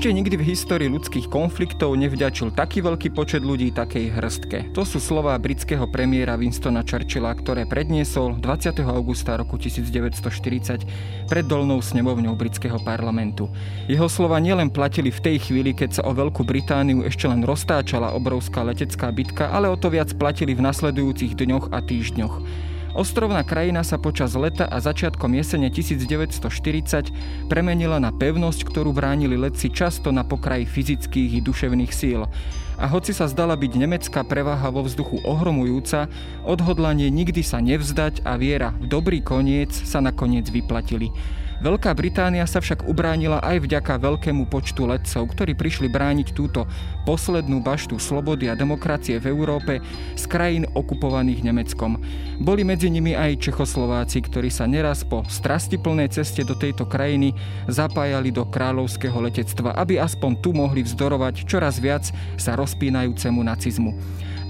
Ešte nikdy v histórii ľudských konfliktov nevďačil taký veľký počet ľudí takej hrstke. To sú slová britského premiéra Winstona Churchilla, ktoré predniesol 20. augusta roku 1940 pred dolnou snemovňou britského parlamentu. Jeho slova nielen platili v tej chvíli, keď sa o Veľkú Britániu ešte len roztáčala obrovská letecká bitka, ale o to viac platili v nasledujúcich dňoch a týždňoch. Ostrovná krajina sa počas leta a začiatkom jesene 1940 premenila na pevnosť, ktorú bránili letci často na pokraji fyzických i duševných síl. A hoci sa zdala byť nemecká prevaha vo vzduchu ohromujúca, odhodlanie nikdy sa nevzdať a viera v dobrý koniec sa nakoniec vyplatili. Veľká Británia sa však ubránila aj vďaka veľkému počtu letcov, ktorí prišli brániť túto poslednú baštu slobody a demokracie v Európe z krajín okupovaných Nemeckom. Boli medzi nimi aj Čechoslováci, ktorí sa neraz po strastiplnej ceste do tejto krajiny zapájali do kráľovského letectva, aby aspoň tu mohli vzdorovať čoraz viac sa rozpínajúcemu nacizmu.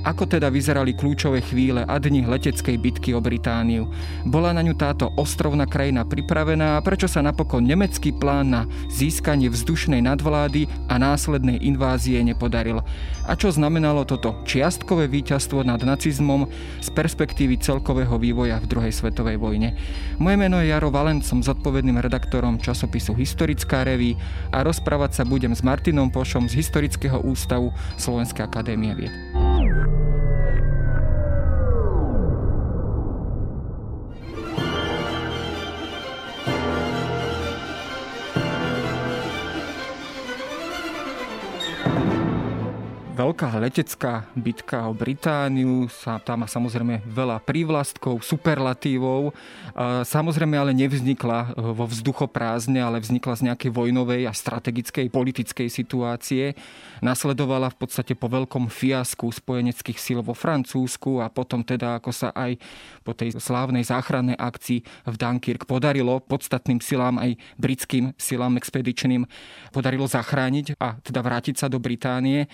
Ako teda vyzerali kľúčové chvíle a dni leteckej bitky o Britániu? Bola na ňu táto ostrovná krajina pripravená a prečo sa napokon nemecký plán na získanie vzdušnej nadvlády a následnej invázie nepodaril? A čo znamenalo toto čiastkové víťazstvo nad nacizmom z perspektívy celkového vývoja v druhej svetovej vojne? Moje meno je Jaro Valent, som zodpovedným redaktorom časopisu Historická reví a rozprávať sa budem s Martinom Pošom z Historického ústavu Slovenskej akadémie vied. Veľká letecká bitka o Britániu, sa, tam má samozrejme veľa prívlastkov, superlatívov. Samozrejme ale nevznikla e, vo vzduchoprázdne, ale vznikla z nejakej vojnovej a strategickej politickej situácie. Nasledovala v podstate po veľkom fiasku spojeneckých síl vo Francúzsku a potom teda, ako sa aj po tej slávnej záchrannej akcii v Dunkirk podarilo podstatným silám aj britským silám expedičným podarilo zachrániť a teda vrátiť sa do Británie.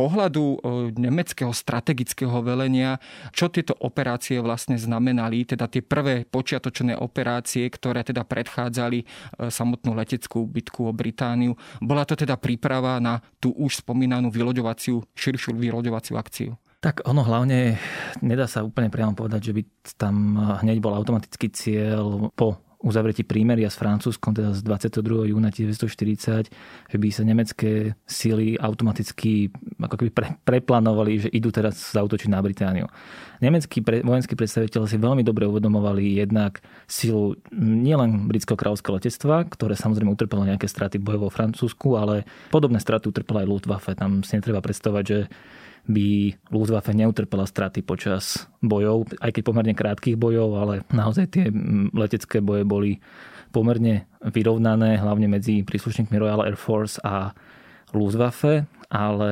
Pohľadu e, nemeckého strategického velenia, čo tieto operácie vlastne znamenali, teda tie prvé počiatočné operácie, ktoré teda predchádzali e, samotnú leteckú bitku o Britániu. Bola to teda príprava na tú už spomínanú vyloďovaciu, širšiu vyloďovaciu akciu. Tak ono hlavne, nedá sa úplne priamo povedať, že by tam hneď bol automatický cieľ po uzavretí prímeria s Francúzskom, teda z 22. júna 1940, že by sa nemecké síly automaticky ako keby pre, preplánovali, že idú teraz zautočiť na Britániu. Nemeckí pre, vojenskí predstaviteľe si veľmi dobre uvedomovali jednak silu nielen britského kráľovského letectva, ktoré samozrejme utrpelo nejaké straty boje vo Francúzsku, ale podobné straty utrpela aj Luftwaffe. Tam si netreba predstavovať, že by Luftwaffe neutrpela straty počas bojov, aj keď pomerne krátkých bojov, ale naozaj tie letecké boje boli pomerne vyrovnané, hlavne medzi príslušníkmi Royal Air Force a Luftwaffe, ale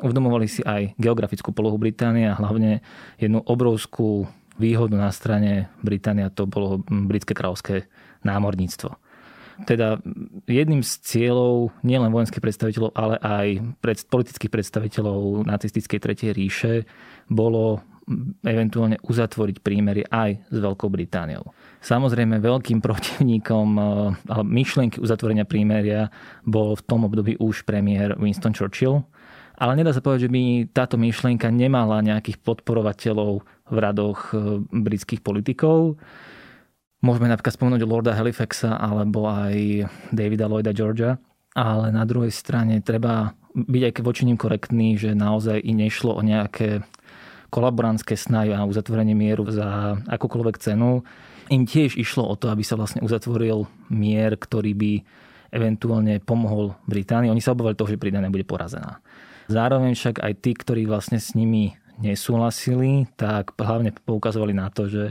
uvedomovali si aj geografickú polohu Británie a hlavne jednu obrovskú výhodu na strane Británia, to bolo britské kráľovské námorníctvo. Teda jedným z cieľov nielen vojenských predstaviteľov, ale aj pred, politických predstaviteľov nacistickej tretej ríše bolo eventuálne uzatvoriť prímery aj s Veľkou Britániou. Samozrejme veľkým protivníkom e, ale myšlienky uzatvorenia prímeria bol v tom období už premiér Winston Churchill, ale nedá sa povedať, že by táto myšlienka nemala nejakých podporovateľov v radoch e, britských politikov. Môžeme napríklad spomenúť Lorda Halifaxa alebo aj Davida Lloyda Georgia, ale na druhej strane treba byť aj voči ním korektný, že naozaj i nešlo o nejaké kolaborantské snahy a uzatvorenie mieru za akúkoľvek cenu. Im tiež išlo o to, aby sa vlastne uzatvoril mier, ktorý by eventuálne pomohol Británii. Oni sa obávali toho, že Británia bude porazená. Zároveň však aj tí, ktorí vlastne s nimi nesúhlasili, tak hlavne poukazovali na to, že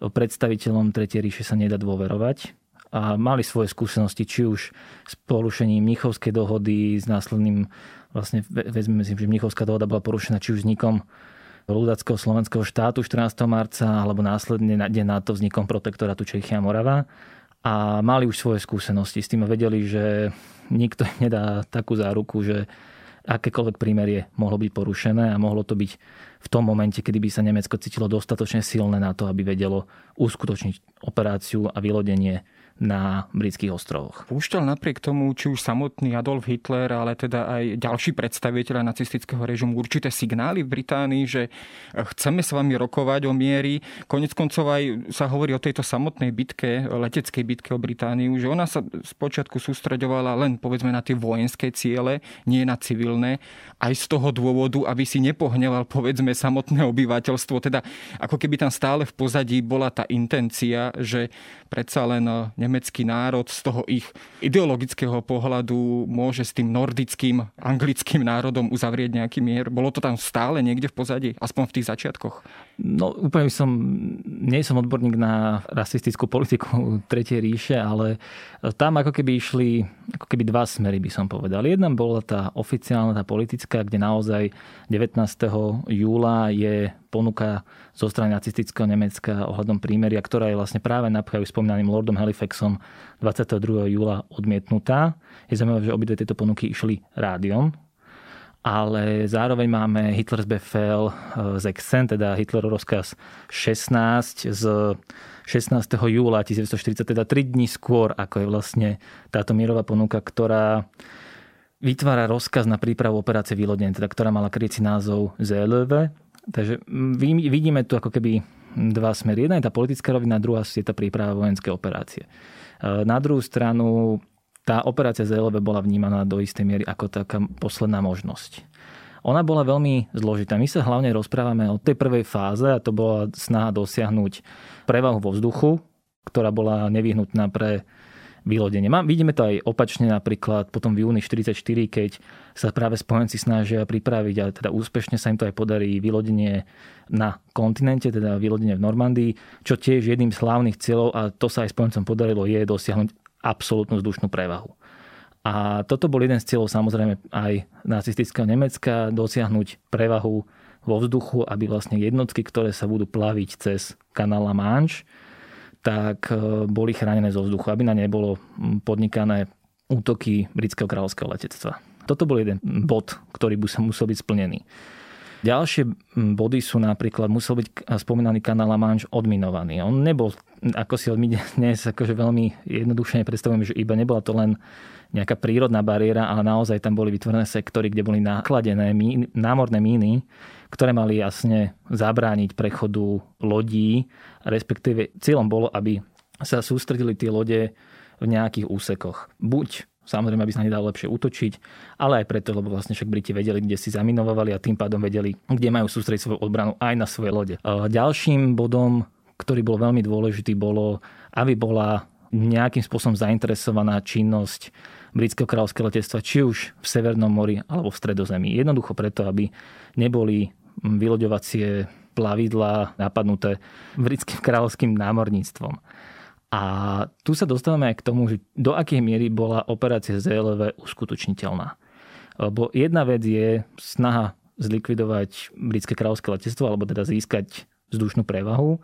predstaviteľom Tretej ríše sa nedá dôverovať a mali svoje skúsenosti, či už s porušením Mnichovskej dohody, s následným, vlastne vezmeme si, že Mnichovská dohoda bola porušená či už vznikom ľudackého slovenského štátu 14. marca, alebo následne na deň to vznikom protektorátu Čechia Morava. A mali už svoje skúsenosti s tým a vedeli, že nikto nedá takú záruku, že akékoľvek prímerie mohlo byť porušené a mohlo to byť v tom momente, kedy by sa Nemecko cítilo dostatočne silné na to, aby vedelo uskutočniť operáciu a vylodenie na britských ostrovoch. Púšťal napriek tomu, či už samotný Adolf Hitler, ale teda aj ďalší predstaviteľa nacistického režimu určité signály v Británii, že chceme s vami rokovať o miery. Konec koncov aj sa hovorí o tejto samotnej bitke, leteckej bitke o Britániu, že ona sa spočiatku sústreďovala len povedzme na tie vojenské ciele, nie na civilné, aj z toho dôvodu, aby si nepohneval povedzme samotné obyvateľstvo. Teda ako keby tam stále v pozadí bola tá intencia, že predsa len nemecký národ z toho ich ideologického pohľadu môže s tým nordickým anglickým národom uzavrieť nejaký mier? Bolo to tam stále niekde v pozadí, aspoň v tých začiatkoch? No úplne som, nie som odborník na rasistickú politiku Tretej ríše, ale tam ako keby išli ako keby dva smery by som povedal. Jedna bola tá oficiálna, tá politická, kde naozaj 19. júla je ponuka zo strany nacistického Nemecka ohľadom prímeria, ktorá je vlastne práve napríklad spomínaným Lordom Halifaxom 22. júla odmietnutá. Je zaujímavé, že obidve tieto ponuky išli rádiom, ale zároveň máme Hitlers Befehl z Exen, teda Hitlerov rozkaz 16 z 16. júla 1940, teda 3 dní skôr, ako je vlastne táto mierová ponuka, ktorá vytvára rozkaz na prípravu operácie Výlodenie, teda ktorá mala krycí názov ZLV, Takže vidíme tu ako keby dva smery. Jedna je tá politická rovina, druhá je tá príprava vojenské operácie. E, na druhú stranu tá operácia ZLB bola vnímaná do istej miery ako taká posledná možnosť. Ona bola veľmi zložitá. My sa hlavne rozprávame o tej prvej fáze a to bola snaha dosiahnuť prevahu vo vzduchu, ktorá bola nevyhnutná pre vylodenie. Vidíme to aj opačne napríklad potom v júni 44, keď sa práve spojenci snažia pripraviť a teda úspešne sa im to aj podarí vylodenie na kontinente, teda vylodenie v Normandii, čo tiež jedným z hlavných cieľov, a to sa aj spojencom podarilo, je dosiahnuť absolútnu vzdušnú prevahu. A toto bol jeden z cieľov samozrejme aj nacistického Nemecka, dosiahnuť prevahu vo vzduchu, aby vlastne jednotky, ktoré sa budú plaviť cez kanál La Manche, tak e, boli chránené zo vzduchu, aby na ne bolo podnikané útoky britského kráľovského letectva. Toto bol jeden bod, ktorý by sa musel byť splnený. Ďalšie body sú napríklad, musel byť spomínaný kanál La Manche odminovaný. On nebol, ako si my dnes akože veľmi jednoduchšie predstavujeme, že iba nebola to len nejaká prírodná bariéra, ale naozaj tam boli vytvorené sektory, kde boli nakladené mín, námorné míny, ktoré mali jasne zabrániť prechodu lodí, respektíve cieľom bolo, aby sa sústredili tie lode v nejakých úsekoch. Buď samozrejme, aby sa nedalo lepšie útočiť, ale aj preto, lebo vlastne však Briti vedeli, kde si zaminovali a tým pádom vedeli, kde majú sústrediť svoju odbranu aj na svoje lode. Ďalším bodom, ktorý bol veľmi dôležitý, bolo, aby bola nejakým spôsobom zainteresovaná činnosť britského kráľovského letectva, či už v Severnom mori alebo v Stredozemí. Jednoducho preto, aby neboli vyloďovacie plavidla napadnuté britským kráľovským námorníctvom. A tu sa dostávame aj k tomu, že do akej miery bola operácia ZLV uskutočniteľná. Lebo jedna vec je snaha zlikvidovať britské kráľovské letectvo, alebo teda získať vzdušnú prevahu.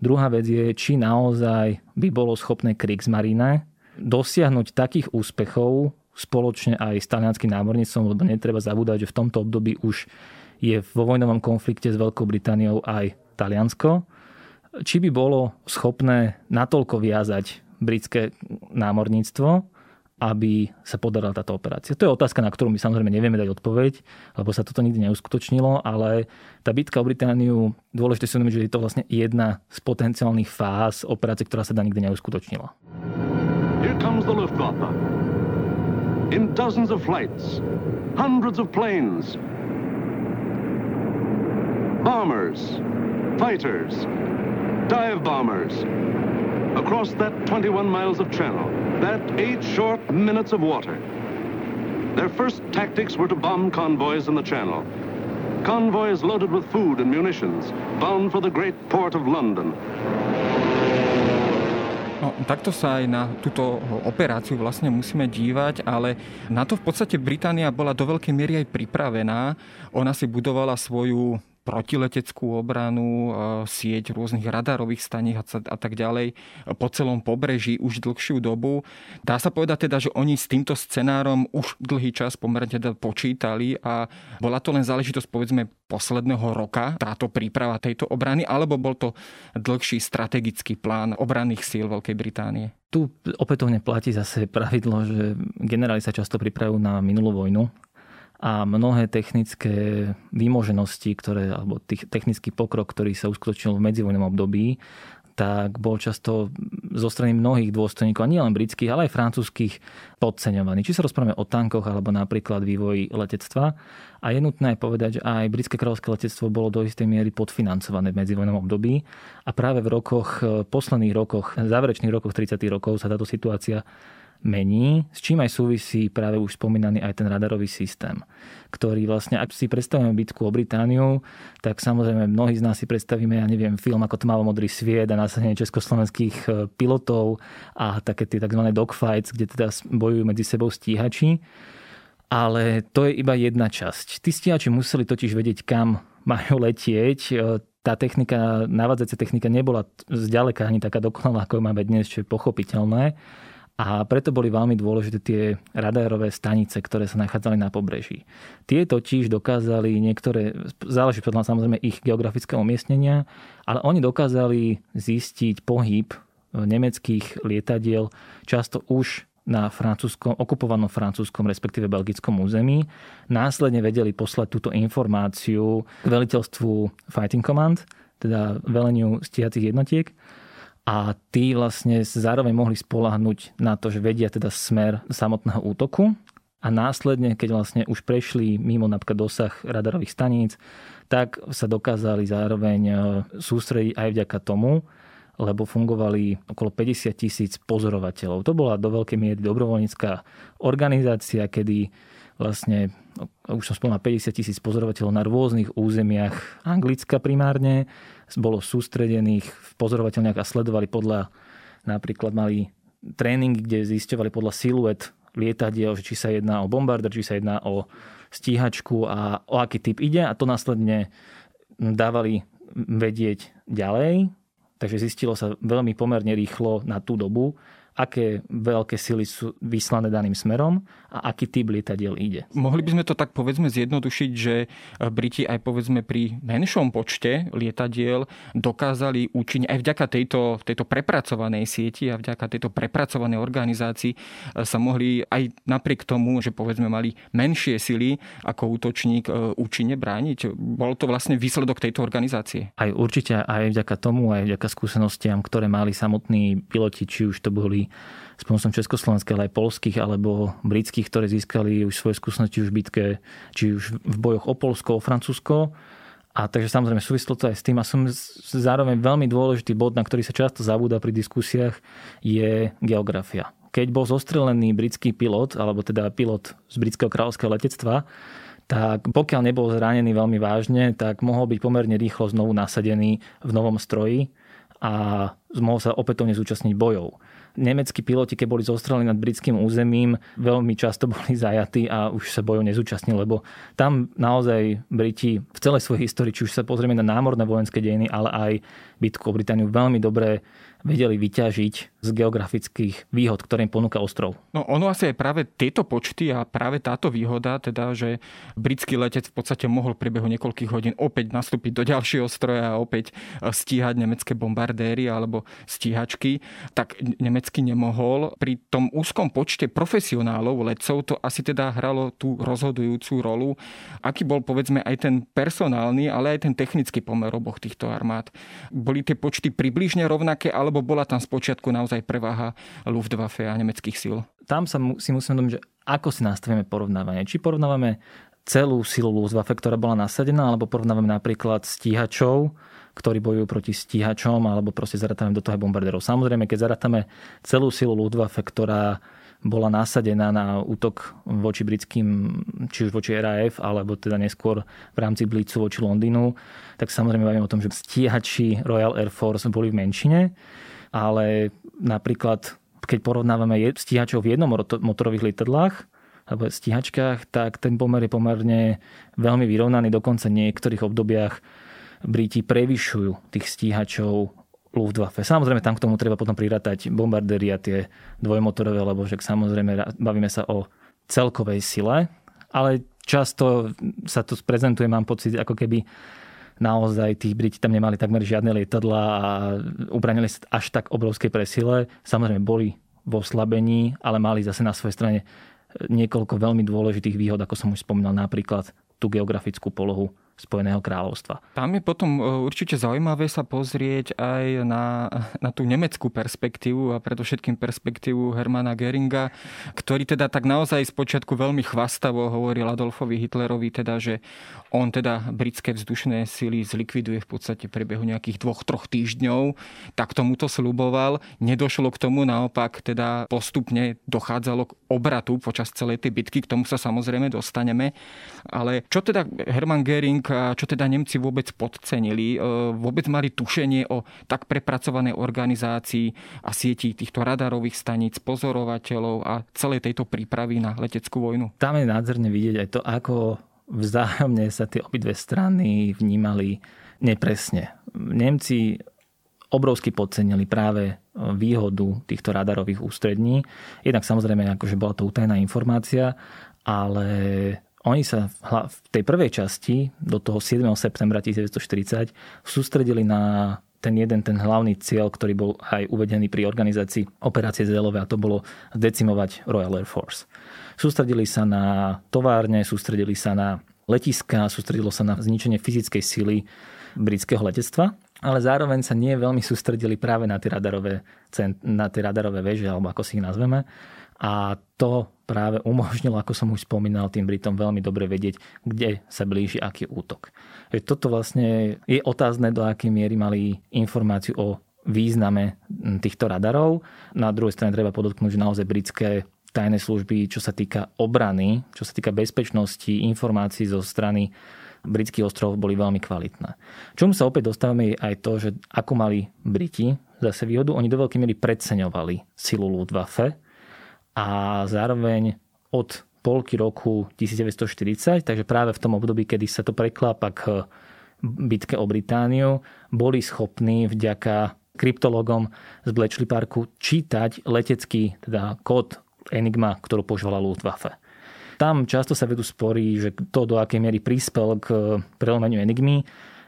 Druhá vec je, či naozaj by bolo schopné Kriegsmarine dosiahnuť takých úspechov spoločne aj s talianským námorníctvom, lebo netreba zabúdať, že v tomto období už je vo vojnovom konflikte s Veľkou Britániou aj Taliansko. Či by bolo schopné natoľko viazať britské námorníctvo, aby sa podarila táto operácia. To je otázka, na ktorú my samozrejme nevieme dať odpoveď, lebo sa toto nikdy neuskutočnilo, ale tá bitka o Britániu, dôležité si že je to vlastne jedna z potenciálnych fáz operácie, ktorá sa dá nikdy neuskutočnila. Here comes the Luftwaffe. In dozens of flights, hundreds of planes, bombers, fighters, dive bombers, across that 21 miles of channel, that eight short minutes of water. Their first tactics were to bomb convoys in the channel. Convoys loaded with food and munitions, bound for the great port of London. No, takto sa aj na túto operáciu vlastne musíme dívať, ale na to v podstate Británia bola do veľkej miery aj pripravená. Ona si budovala svoju protileteckú obranu, sieť rôznych radarových staní a tak ďalej po celom pobreží už dlhšiu dobu. Dá sa povedať teda, že oni s týmto scenárom už dlhý čas pomerne teda počítali a bola to len záležitosť povedzme posledného roka, táto príprava tejto obrany, alebo bol to dlhší strategický plán obranných síl Veľkej Británie? Tu opätovne platí zase pravidlo, že generáli sa často pripravujú na minulú vojnu a mnohé technické výmoženosti, ktoré, alebo tých, technický pokrok, ktorý sa uskutočnil v medzivojnom období, tak bol často zo strany mnohých dôstojníkov, a nie len britských, ale aj francúzských, podceňovaný. Či sa rozprávame o tankoch, alebo napríklad vývoji letectva. A je nutné povedať, že aj britské kráľovské letectvo bolo do istej miery podfinancované v medzivojnom období. A práve v rokoch, posledných rokoch, záverečných rokoch 30. rokov sa táto situácia mení, s čím aj súvisí práve už spomínaný aj ten radarový systém, ktorý vlastne, ak si predstavíme bitku o Britániu, tak samozrejme mnohí z nás si predstavíme, ja neviem, film ako Tmavo-modrý sviet a nasadenie československých e, pilotov a také tie tzv. dogfights, kde teda bojujú medzi sebou stíhači. Ale to je iba jedna časť. Tí stíhači museli totiž vedieť, kam majú letieť. E, tá technika, navádzacia technika nebola zďaleka ani taká dokonalá, ako máme dnes, čo je pochopiteľné. A preto boli veľmi dôležité tie radárové stanice, ktoré sa nachádzali na pobreží. Tie totiž dokázali niektoré, záleží podľa samozrejme ich geografického umiestnenia, ale oni dokázali zistiť pohyb nemeckých lietadiel často už na francúzskom, okupovanom francúzskom, respektíve belgickom území. Následne vedeli poslať túto informáciu k veliteľstvu Fighting Command, teda veleniu stíhacích jednotiek a tí vlastne zároveň mohli spolahnuť na to, že vedia teda smer samotného útoku a následne, keď vlastne už prešli mimo napríklad dosah radarových staníc, tak sa dokázali zároveň e, sústrediť aj vďaka tomu, lebo fungovali okolo 50 tisíc pozorovateľov. To bola do veľkej miery dobrovoľnícká organizácia, kedy vlastne, už som spomínal, 50 tisíc pozorovateľov na rôznych územiach Anglicka primárne, bolo sústredených v pozorovateľniach a sledovali podľa, napríklad mali tréning, kde zisťovali podľa siluet lietadiel, či sa jedná o bombarder, či sa jedná o stíhačku a o aký typ ide a to následne dávali vedieť ďalej. Takže zistilo sa veľmi pomerne rýchlo na tú dobu, aké veľké sily sú vyslané daným smerom a aký typ lietadiel ide. Mohli by sme to tak povedzme zjednodušiť, že Briti aj povedzme pri menšom počte lietadiel dokázali účinne aj vďaka tejto, tejto prepracovanej sieti a vďaka tejto prepracovanej organizácii sa mohli aj napriek tomu, že povedzme mali menšie sily ako útočník e, účinne brániť. Bol to vlastne výsledok tejto organizácie? Aj určite aj vďaka tomu, aj vďaka skúsenostiam, ktoré mali samotní piloti, či už to boli s pomocou československých, ale aj polských alebo britských, ktoré získali už svoje skúsenosti už v bitke, či už v bojoch o Polsko, o Francúzsko. A takže samozrejme súvislo to aj s tým a som zároveň veľmi dôležitý bod, na ktorý sa často zabúda pri diskusiách, je geografia. Keď bol zostrelený britský pilot, alebo teda pilot z britského kráľovského letectva, tak pokiaľ nebol zranený veľmi vážne, tak mohol byť pomerne rýchlo znovu nasadený v novom stroji a mohol sa opätovne zúčastniť bojov nemeckí piloti, keď boli zostrelení nad britským územím, veľmi často boli zajatí a už sa bojov nezúčastnili, lebo tam naozaj Briti v celej svojej histórii, či už sa pozrieme na námorné vojenské dejiny, ale aj bitku o Britániu veľmi dobre vedeli vyťažiť z geografických výhod, ktoré im ponúka ostrov. No ono asi aj práve tieto počty a práve táto výhoda, teda, že britský letec v podstate mohol v priebehu niekoľkých hodín opäť nastúpiť do ďalšieho stroja a opäť e, stíhať nemecké bombardéry alebo stíhačky, tak nemecký nemohol. Pri tom úzkom počte profesionálov letcov to asi teda hralo tú rozhodujúcu rolu. Aký bol povedzme aj ten personálny, ale aj ten technický pomer oboch týchto armád. Boli tie počty približne rovnaké, ale alebo bola tam spočiatku naozaj preváha Luftwaffe a nemeckých síl? Tam sa si musíme domyť, že ako si nastavíme porovnávanie. Či porovnávame celú silu Luftwaffe, ktorá bola nasadená, alebo porovnávame napríklad stíhačov, ktorí bojujú proti stíhačom, alebo proste zarátame do toho aj bombarderov. Samozrejme, keď zarátame celú silu Luftwaffe, ktorá bola nasadená na útok voči britským, či už voči RAF, alebo teda neskôr v rámci Blitzu voči Londýnu, tak samozrejme bavíme o tom, že stíhači Royal Air Force boli v menšine, ale napríklad keď porovnávame stíhačov v jednom motorových lietadlách, alebo stíhačkách, tak ten pomer je pomerne veľmi vyrovnaný. Dokonca v niektorých obdobiach Briti prevyšujú tých stíhačov Luftwaffe. Samozrejme, tam k tomu treba potom prirátať bombardéry a tie dvojmotorové, lebo však samozrejme bavíme sa o celkovej sile, ale často sa to prezentuje, mám pocit, ako keby naozaj tí Briti tam nemali takmer žiadne lietadla a ubranili sa až tak obrovskej presile. Samozrejme boli vo slabení, ale mali zase na svojej strane niekoľko veľmi dôležitých výhod, ako som už spomínal, napríklad tú geografickú polohu Spojeného kráľovstva. Tam je potom e, určite zaujímavé sa pozrieť aj na, na tú nemeckú perspektívu a predovšetkým perspektívu Hermana Geringa, ktorý teda tak naozaj spočiatku veľmi chvastavo hovoril Adolfovi Hitlerovi, teda, že on teda britské vzdušné síly zlikviduje v podstate v priebehu nejakých dvoch, troch týždňov. Tak tomuto sluboval. Nedošlo k tomu, naopak teda postupne dochádzalo k obratu počas celej tej bitky. K tomu sa samozrejme dostaneme. Ale čo teda Hermann Göring a čo teda Nemci vôbec podcenili? E, vôbec mali tušenie o tak prepracovanej organizácii a sieti týchto radarových staníc, pozorovateľov a celej tejto prípravy na leteckú vojnu? Tam je nádherne vidieť aj to, ako vzájomne sa tie obidve strany vnímali nepresne. Nemci obrovsky podcenili práve e, výhodu týchto radarových ústrední. Jednak samozrejme, akože bola to utajená informácia, ale oni sa v tej prvej časti do toho 7. septembra 1940 sústredili na ten jeden, ten hlavný cieľ, ktorý bol aj uvedený pri organizácii operácie Zelové a to bolo decimovať Royal Air Force. Sústredili sa na továrne, sústredili sa na letiska, sústredilo sa na zničenie fyzickej sily britského letectva, ale zároveň sa nie veľmi sústredili práve na tie radarové, na tie radarové veže, alebo ako si ich nazveme. A to práve umožnilo, ako som už spomínal, tým Britom veľmi dobre vedieť, kde sa blíži aký útok. Toto vlastne je otázne, do akej miery mali informáciu o význame týchto radarov. Na druhej strane treba podotknúť, že naozaj britské tajné služby, čo sa týka obrany, čo sa týka bezpečnosti, informácií zo strany britských ostrovov boli veľmi kvalitné. Čomu sa opäť dostávame je aj to, že ako mali Briti zase výhodu, oni do veľkej miery predseňovali silu Luftwaffe a zároveň od polky roku 1940, takže práve v tom období, kedy sa to preklápa k bitke o Britániu, boli schopní vďaka kryptologom z Bletchley Parku čítať letecký teda kód Enigma, ktorú používala Luftwaffe. Tam často sa vedú spory, že to do akej miery prispel k prelomeniu Enigmy.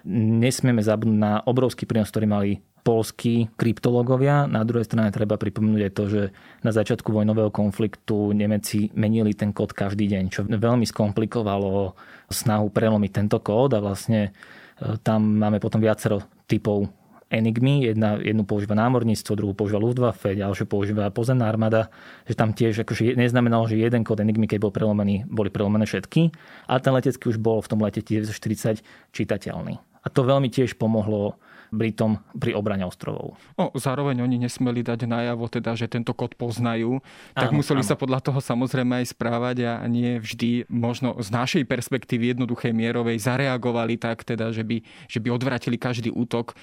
Nesmieme zabudnúť na obrovský prínos, ktorý mali polskí kryptológovia. Na druhej strane treba pripomenúť aj to, že na začiatku vojnového konfliktu Nemeci menili ten kód každý deň, čo veľmi skomplikovalo snahu prelomiť tento kód a vlastne e, tam máme potom viacero typov Enigmy, jedna, jednu používa námorníctvo, druhú používa Luftwaffe, ďalšiu používa pozemná armáda, že tam tiež akože neznamenalo, že jeden kód Enigmy, keď bol prelomený, boli prelomené všetky, a ten letecký už bol v tom lete 1940 čitateľný. A to veľmi tiež pomohlo Britom pri obrane ostrovov. No, zároveň oni nesmeli dať najavo, teda, že tento kód poznajú, tak áno, museli áno. sa podľa toho samozrejme aj správať a nie vždy možno z našej perspektívy jednoduchej mierovej zareagovali tak, teda, že by, že by odvratili každý útok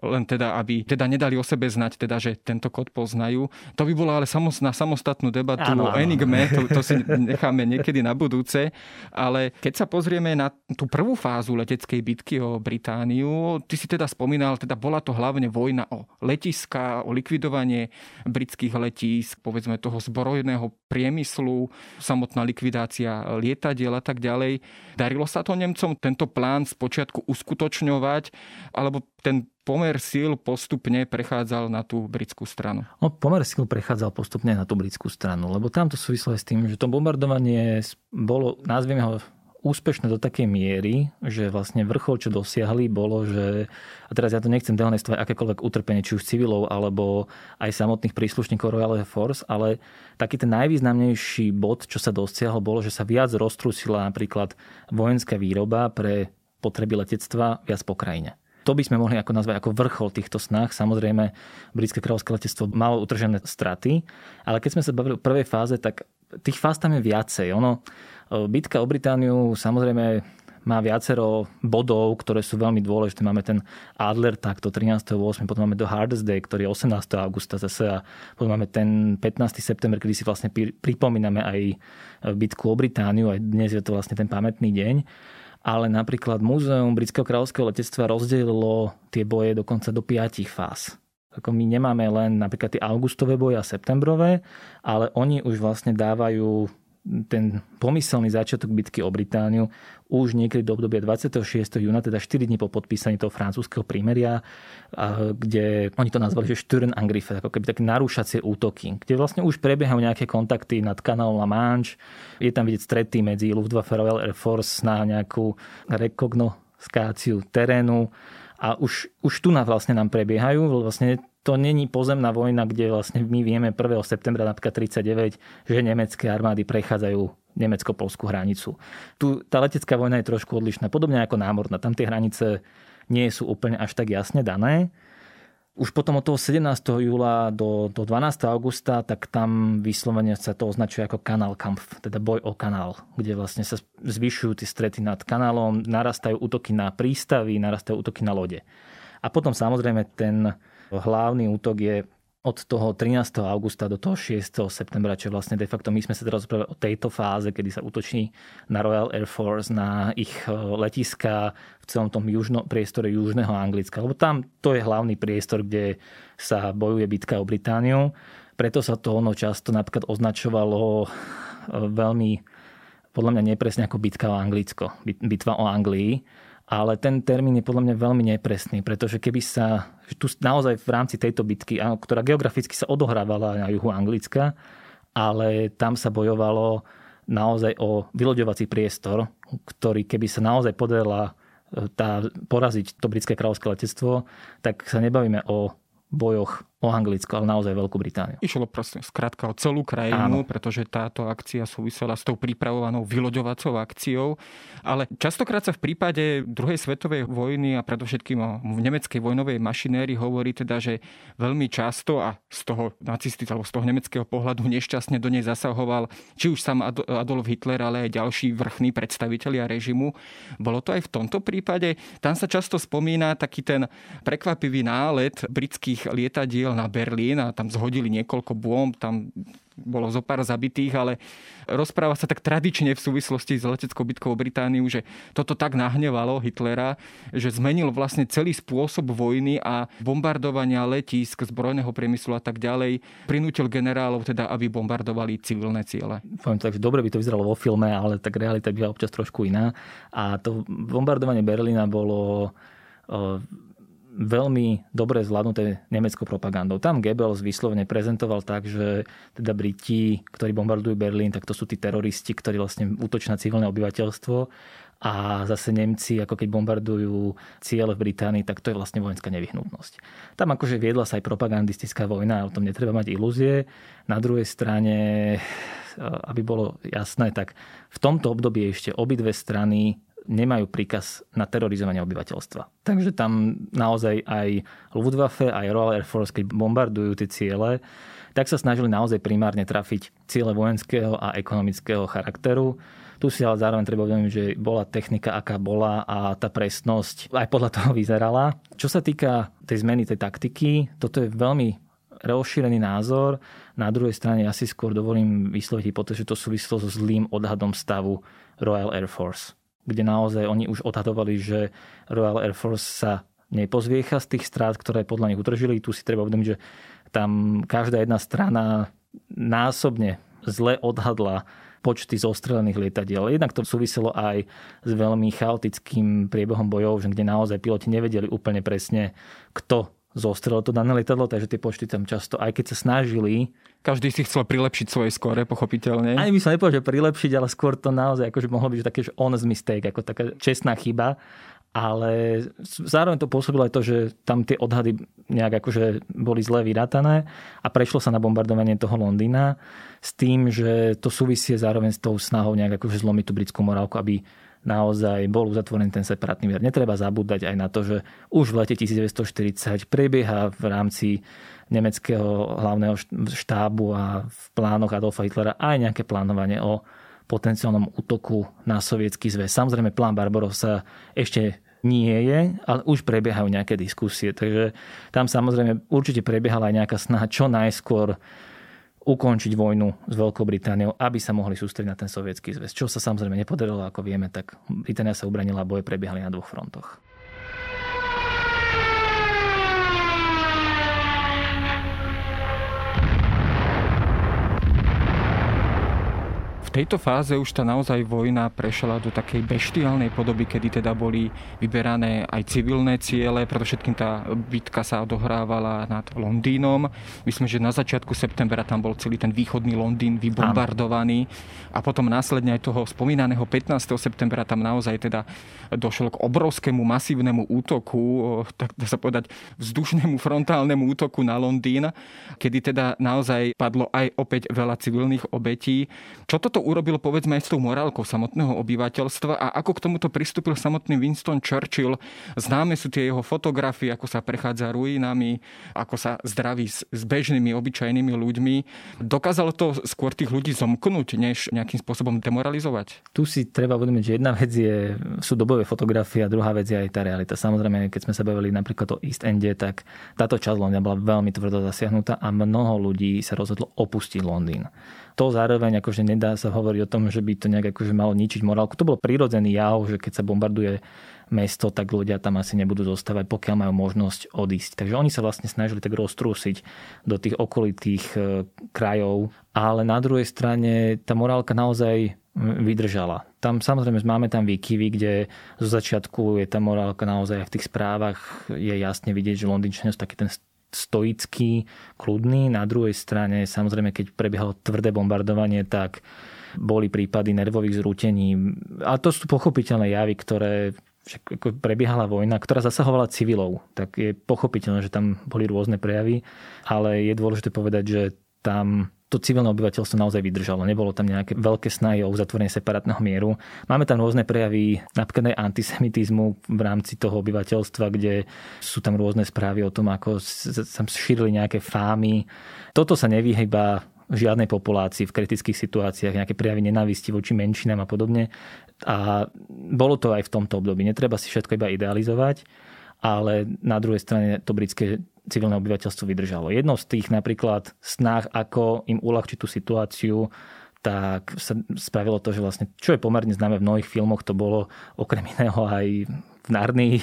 len teda, aby teda nedali o sebe znať, teda, že tento kód poznajú. To by bolo ale na samostatnú debatu áno, o Enigme, to, to si necháme niekedy na budúce, ale keď sa pozrieme na tú prvú fázu leteckej bitky o Britániu, ty si teda spomínal, teda bola to hlavne vojna o letiska, o likvidovanie britských letísk, povedzme toho zbrojného priemyslu, samotná likvidácia lietadiel a tak ďalej. Darilo sa to Nemcom tento plán spočiatku uskutočňovať, alebo ten pomer síl postupne prechádzal na tú britskú stranu? No, pomer síl prechádzal postupne na tú britskú stranu, lebo tam to súvislo s tým, že to bombardovanie bolo, nazvieme ho úspešné do takej miery, že vlastne vrchol, čo dosiahli, bolo, že, a teraz ja to nechcem dehonestovať akékoľvek utrpenie, či už civilov, alebo aj samotných príslušníkov Royal Air Force, ale taký ten najvýznamnejší bod, čo sa dosiahol, bolo, že sa viac roztrusila napríklad vojenská výroba pre potreby letectva viac po krajine. To by sme mohli ako nazvať ako vrchol týchto snách. Samozrejme, britské kráľovské letectvo malo utržené straty, ale keď sme sa bavili o prvej fáze, tak tých fáz tam je viacej. Ono, bitka o Britániu samozrejme má viacero bodov, ktoré sú veľmi dôležité. Máme ten Adler takto 13.8., potom máme do Hardest Day, ktorý je 18. augusta zase a potom máme ten 15. september, kedy si vlastne pripomíname aj bitku o Britániu, aj dnes je to vlastne ten pamätný deň ale napríklad Múzeum britského kráľovského letectva rozdelilo tie boje dokonca do piatich fáz. Ako my nemáme len napríklad tie augustové boje a septembrové, ale oni už vlastne dávajú ten pomyselný začiatok bitky o Britániu už niekedy do obdobia 26. júna, teda 4 dní po podpísaní toho francúzského prímeria, kde oni to nazvali, že Sturmangriff, ako keby také narúšacie útoky, kde vlastne už prebiehajú nejaké kontakty nad kanálom La Manche. Je tam vidieť strety medzi Luftwaffe Royal Air Force na nejakú rekognoskáciu terénu a už, už tu na vlastne nám prebiehajú. Vlastne to není pozemná vojna, kde vlastne my vieme 1. septembra napríklad 39, že nemecké armády prechádzajú nemecko-polskú hranicu. Tu tá letecká vojna je trošku odlišná, podobne ako námorná. Tam tie hranice nie sú úplne až tak jasne dané. Už potom od toho 17. júla do, do 12. augusta, tak tam vyslovene sa to označuje ako kanálkampf, teda boj o kanál, kde vlastne sa zvyšujú tie strety nad kanálom, narastajú útoky na prístavy, narastajú útoky na lode. A potom samozrejme ten hlavný útok je od toho 13. augusta do toho 6. septembra, čo vlastne de facto my sme sa teraz rozprávali o tejto fáze, kedy sa útočí na Royal Air Force, na ich e, letiska v celom tom južno, priestore južného Anglicka. Lebo tam to je hlavný priestor, kde sa bojuje bitka o Britániu. Preto sa to ono často napríklad označovalo e, veľmi podľa mňa nepresne ako bitka o Anglicko, bitva o Anglii ale ten termín je podľa mňa veľmi nepresný, pretože keby sa tu naozaj v rámci tejto bitky, ktorá geograficky sa odohrávala na juhu Anglicka, ale tam sa bojovalo naozaj o vyloďovací priestor, ktorý keby sa naozaj podarila e, tá, poraziť to britské kráľovské letectvo, tak sa nebavíme o bojoch o Anglicko, ale naozaj Veľkú Britániu. Išlo proste skrátka o celú krajinu, Áno. pretože táto akcia súvisela s tou pripravovanou vyloďovacou akciou. Ale častokrát sa v prípade druhej svetovej vojny a predovšetkým o nemeckej vojnovej mašinérii hovorí teda, že veľmi často a z toho nacisty alebo z toho nemeckého pohľadu nešťastne do nej zasahoval či už sám Adolf Hitler, ale aj ďalší vrchní predstavitelia režimu. Bolo to aj v tomto prípade. Tam sa často spomína taký ten prekvapivý nálet britských lietadiel na Berlín a tam zhodili niekoľko bomb, tam bolo zo pár zabitých, ale rozpráva sa tak tradične v súvislosti s leteckou bitkou Britániu, že toto tak nahnevalo Hitlera, že zmenil vlastne celý spôsob vojny a bombardovania letísk, zbrojného priemyslu a tak ďalej, prinútil generálov teda, aby bombardovali civilné ciele. Poviem tak, že dobre by to vyzeralo vo filme, ale tak realita byla občas trošku iná. A to bombardovanie Berlína bolo veľmi dobre zvládnuté nemeckou propagandou. Tam Goebbels vyslovene prezentoval tak, že teda Briti, ktorí bombardujú Berlín, tak to sú tí teroristi, ktorí vlastne útočia na civilné obyvateľstvo a zase Nemci, ako keď bombardujú ciele v Británii, tak to je vlastne vojenská nevyhnutnosť. Tam akože viedla sa aj propagandistická vojna, o tom netreba mať ilúzie. Na druhej strane, aby bolo jasné, tak v tomto období ešte obidve strany nemajú príkaz na terorizovanie obyvateľstva. Takže tam naozaj aj Luftwaffe, aj Royal Air Force, keď bombardujú tie ciele, tak sa snažili naozaj primárne trafiť ciele vojenského a ekonomického charakteru. Tu si ale zároveň treba uvedomiť, že bola technika, aká bola a tá presnosť aj podľa toho vyzerala. Čo sa týka tej zmeny tej taktiky, toto je veľmi rozšírený názor. Na druhej strane ja si skôr dovolím vysloviť hypotézu, že to súvislo so zlým odhadom stavu Royal Air Force kde naozaj oni už odhadovali, že Royal Air Force sa nepozviecha z tých strát, ktoré podľa nich utržili. Tu si treba uvedomiť, že tam každá jedna strana násobne zle odhadla počty zostrelených lietadiel. Jednak to súviselo aj s veľmi chaotickým priebehom bojov, že kde naozaj piloti nevedeli úplne presne, kto zostrelo to dané lietadlo, takže tie počty tam často, aj keď sa snažili... Každý si chcel prilepšiť svoje skóre, pochopiteľne. Ani by som nepovedal, že prilepšiť, ale skôr to naozaj akože mohlo byť že také že honest mistake, ako taká čestná chyba. Ale zároveň to pôsobilo aj to, že tam tie odhady nejak akože boli zle vyratané a prešlo sa na bombardovanie toho Londýna s tým, že to súvisie zároveň s tou snahou nejak akože zlomiť tú britskú morálku, aby naozaj bol uzatvorený ten separátny mier. Netreba zabúdať aj na to, že už v lete 1940 prebieha v rámci nemeckého hlavného štábu a v plánoch Adolfa Hitlera aj nejaké plánovanie o potenciálnom útoku na sovietský zväz. Samozrejme, plán Barbarossa ešte nie je, ale už prebiehajú nejaké diskusie. Takže tam samozrejme určite prebiehala aj nejaká snaha čo najskôr ukončiť vojnu s Veľkou Britániou, aby sa mohli sústrediť na ten sovietský zväz. Čo sa samozrejme nepodarilo, ako vieme, tak Británia sa ubranila a boje prebiehali na dvoch frontoch. Tejto fáze už tá naozaj vojna prešla do takej beštiálnej podoby, kedy teda boli vyberané aj civilné ciele, všetkým tá bitka sa odohrávala nad Londýnom. Myslím, že na začiatku septembra tam bol celý ten východný Londýn vybombardovaný a potom následne aj toho spomínaného 15. septembra tam naozaj teda došlo k obrovskému masívnemu útoku, tak dá sa povedať vzdušnému frontálnemu útoku na Londýn, kedy teda naozaj padlo aj opäť veľa civilných obetí. Čo toto urobil povedzme aj s tou morálkou samotného obyvateľstva a ako k tomuto pristúpil samotný Winston Churchill. Známe sú tie jeho fotografie, ako sa prechádza ruinami, ako sa zdraví s, s bežnými, obyčajnými ľuďmi. Dokázalo to skôr tých ľudí zomknúť, než nejakým spôsobom demoralizovať? Tu si treba uvedomiť, že jedna vec je, sú dobové fotografie a druhá vec je aj tá realita. Samozrejme, keď sme sa bavili napríklad o East Ende, tak táto časť Londýna bola veľmi tvrdo zasiahnutá a mnoho ľudí sa rozhodlo opustiť Londýn to zároveň akože nedá sa hovoriť o tom, že by to nejak akože malo ničiť morálku. To bol prirodzený jav, že keď sa bombarduje mesto, tak ľudia tam asi nebudú zostávať, pokiaľ majú možnosť odísť. Takže oni sa vlastne snažili tak roztrúsiť do tých okolitých e, krajov, ale na druhej strane tá morálka naozaj vydržala. Tam samozrejme máme tam výkyvy, kde zo začiatku je tá morálka naozaj v tých správach je jasne vidieť, že sú taký ten stoický, kľudný. Na druhej strane, samozrejme, keď prebiehalo tvrdé bombardovanie, tak boli prípady nervových zrútení. A to sú pochopiteľné javy, ktoré však ako prebiehala vojna, ktorá zasahovala civilov, tak je pochopiteľné, že tam boli rôzne prejavy, ale je dôležité povedať, že tam to civilné obyvateľstvo naozaj vydržalo. Nebolo tam nejaké veľké snahy o uzatvorenie separátneho mieru. Máme tam rôzne prejavy napríklad aj antisemitizmu v rámci toho obyvateľstva, kde sú tam rôzne správy o tom, ako sa šírili nejaké fámy. Toto sa nevyhýba žiadnej populácii v kritických situáciách, nejaké prejavy nenávisti voči menšinám a podobne. A bolo to aj v tomto období. Netreba si všetko iba idealizovať, ale na druhej strane to britské civilné obyvateľstvo vydržalo. Jednou z tých napríklad snách, ako im uľahčiť tú situáciu, tak sa spravilo to, že vlastne, čo je pomerne známe v mnohých filmoch, to bolo okrem iného aj v Narnii,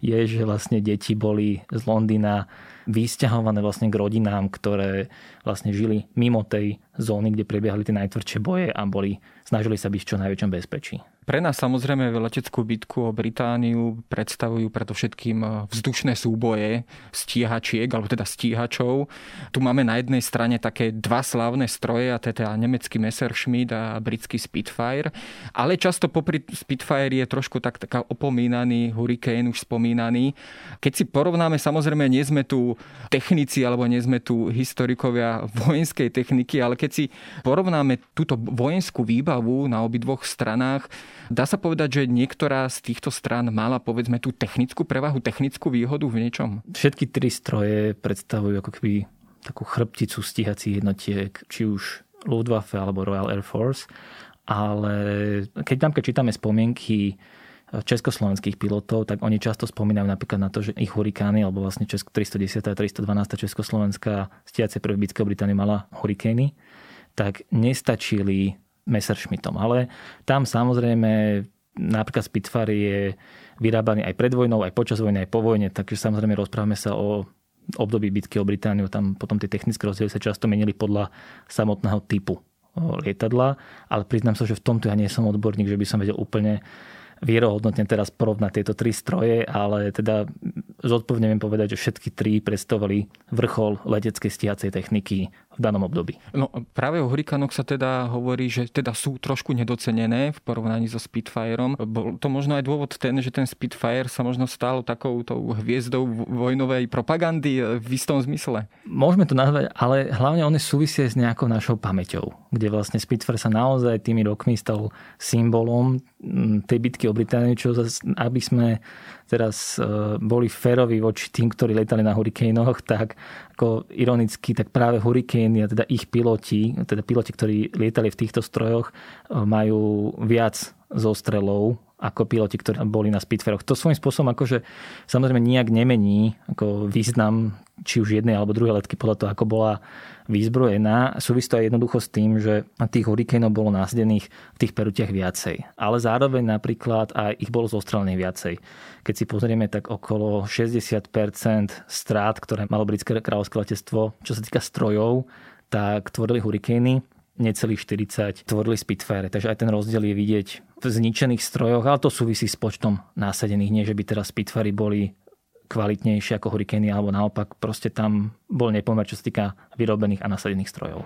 je, že vlastne deti boli z Londýna vysťahované vlastne k rodinám, ktoré vlastne žili mimo tej zóny, kde prebiehali tie najtvrdšie boje a boli, snažili sa byť v čo najväčšom bezpečí. Pre nás samozrejme leteckú bitku o Britániu predstavujú predovšetkým eh, vzdušné súboje stíhačiek, alebo teda stíhačov. Tu máme na jednej strane také dva slávne stroje, a teda nemecký Messerschmitt a britský Spitfire. Ale často popri Spitfire je trošku tak, taká opomínaný Hurricane, už spomínaný. Keď si porovnáme, samozrejme nie sme tu technici, alebo nie sme tu historikovia vojenskej techniky, ale keď si porovnáme túto vojenskú výbavu na obidvoch stranách, Dá sa povedať, že niektorá z týchto strán mala povedzme tú technickú prevahu, technickú výhodu v niečom? Všetky tri stroje predstavujú ako keby takú chrbticu stíhacích jednotiek, či už Luftwaffe alebo Royal Air Force. Ale keď tam, keď čítame spomienky československých pilotov, tak oni často spomínajú napríklad na to, že ich hurikány, alebo vlastne Česko 310 a 312 Československá stiace pre Britskej Británie mala hurikény, tak nestačili Messerschmittom. Ale tam samozrejme napríklad Spitfire je vyrábaný aj pred vojnou, aj počas vojny, aj po vojne, takže samozrejme rozprávame sa o období bitky o Britániu, tam potom tie technické rozdiely sa často menili podľa samotného typu lietadla, ale priznám sa, že v tomto ja nie som odborník, že by som vedel úplne vierohodnotne teraz porovnať tieto tri stroje, ale teda zodpovedne viem povedať, že všetky tri predstavovali vrchol leteckej stíhacej techniky v danom období. No práve o hurikánoch sa teda hovorí, že teda sú trošku nedocenené v porovnaní so Spitfireom. Bol to možno aj dôvod ten, že ten Spitfire sa možno stal takou tou hviezdou vojnovej propagandy v istom zmysle. Môžeme to nazvať, ale hlavne one súvisie s nejakou našou pamäťou, kde vlastne Spitfire sa naozaj tými rokmi stal symbolom tej bitky o Britániu, čo zase, aby sme teraz e, boli férovi voči tým, ktorí letali na hurikénoch, tak ako ironicky, tak práve hurikény a teda ich piloti, teda piloti, ktorí lietali v týchto strojoch, majú viac zostrelov ako piloti, ktorí boli na Spitfireoch. To svojím spôsobom akože samozrejme nijak nemení ako význam či už jednej alebo druhej letky podľa toho, ako bola vyzbrojená. Súvisí to aj jednoducho s tým, že tých hurikénov bolo násdených v tých perutiach viacej. Ale zároveň napríklad aj ich bolo zostrelených viacej. Keď si pozrieme, tak okolo 60% strát, ktoré malo britské kráľovské letectvo, čo sa týka strojov, tak tvorili hurikény necelých 40 tvorili Spitfire. Takže aj ten rozdiel je vidieť v zničených strojoch, ale to súvisí s počtom násadených. Nie, že by teraz Spitfire boli kvalitnejšie ako Hurricane, alebo naopak proste tam bol nepomer, čo sa týka vyrobených a nasadených strojov.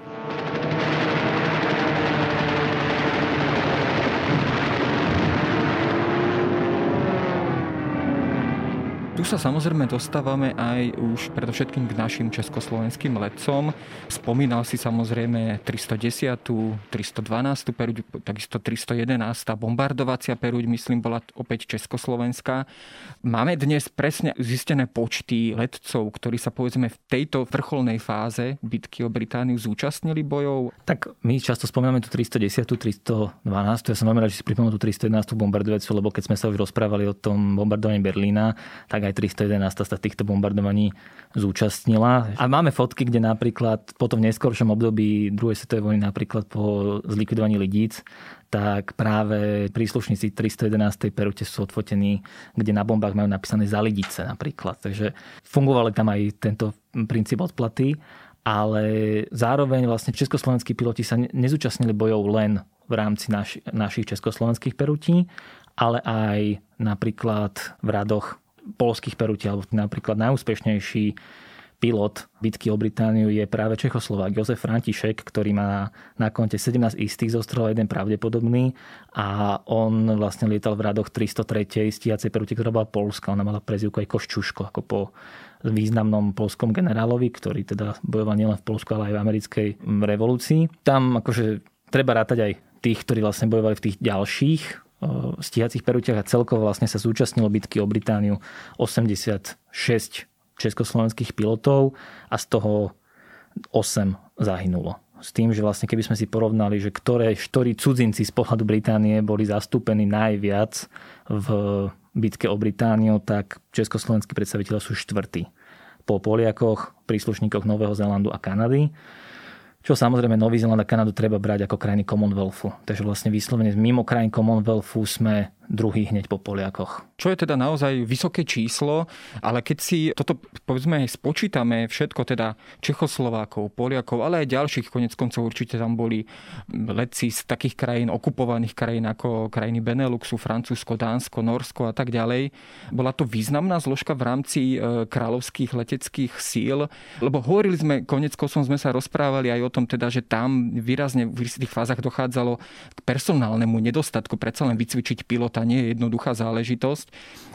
Tu sa samozrejme dostávame aj už predovšetkým k našim československým letcom. Spomínal si samozrejme 310, 312 peruď, takisto 311 bombardovacia peruď, myslím, bola opäť československá. Máme dnes presne zistené počty letcov, ktorí sa povedzme v tejto vrcholnej fáze bitky o Britániu zúčastnili bojov? Tak my často spomíname tu 310, 312, ja som veľmi rád, že si pripomenul tú 311 bombardovaciu, lebo keď sme sa už rozprávali o tom bombardovaní Berlína, tak aj 311 sa týchto bombardovaní zúčastnila. A máme fotky, kde napríklad po tom neskôršom období druhej svetovej vojny, napríklad po zlikvidovaní lidíc, tak práve príslušníci 311. perute sú odfotení, kde na bombách majú napísané za lidice napríklad. Takže fungovali tam aj tento princíp odplaty, ale zároveň vlastne československí piloti sa nezúčastnili bojov len v rámci naši, našich československých perutí, ale aj napríklad v radoch polských perutí, alebo napríklad najúspešnejší pilot bitky o Britániu je práve Čechoslovák Jozef František, ktorý má na konte 17 istých zostrel, jeden pravdepodobný a on vlastne lietal v radoch 303. stíhacej peruti, ktorá bola Polska. Ona mala prezivku aj Koščuško, ako po významnom polskom generálovi, ktorý teda bojoval nielen v Polsku, ale aj v americkej revolúcii. Tam akože treba rátať aj tých, ktorí vlastne bojovali v tých ďalších stíhacích perutiach a celkovo vlastne sa zúčastnilo bitky o Britániu 86 československých pilotov a z toho 8 zahynulo. S tým, že vlastne keby sme si porovnali, že ktoré, ktorí cudzinci z pohľadu Británie boli zastúpení najviac v bitke o Britániu, tak československí predstaviteľe sú štvrtí. Po Poliakoch, príslušníkoch Nového Zélandu a Kanady. Čo samozrejme Nový Zeland a Kanadu treba brať ako krajiny Commonwealthu. Takže vlastne vyslovene mimo krajín Commonwealthu sme druhý hneď po Poliakoch. Čo je teda naozaj vysoké číslo, ale keď si toto povedzme spočítame všetko teda Čechoslovákov, Poliakov, ale aj ďalších, konec koncov určite tam boli letci z takých krajín, okupovaných krajín ako krajiny Beneluxu, Francúzsko, Dánsko, Norsko a tak ďalej. Bola to významná zložka v rámci e, kráľovských leteckých síl, lebo hovorili sme, konec koncov sme sa rozprávali aj o tom teda, že tam výrazne v tých fázach dochádzalo k personálnemu nedostatku, predsa len vycvičiť pilot života nie je jednoduchá záležitosť.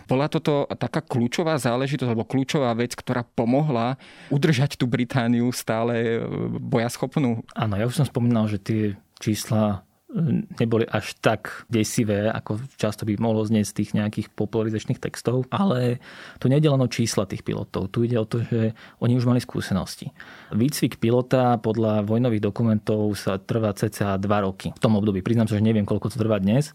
Bola toto taká kľúčová záležitosť alebo kľúčová vec, ktorá pomohla udržať tú Britániu stále e, bojaschopnú? Áno, ja už som spomínal, že tie čísla e, neboli až tak desivé, ako často by mohlo znieť z tých nejakých popularizačných textov, ale je len o čísla tých pilotov. Tu ide o to, že oni už mali skúsenosti. Výcvik pilota podľa vojnových dokumentov sa trvá cca 2 roky. V tom období. Priznám sa, že neviem, koľko to trvá dnes,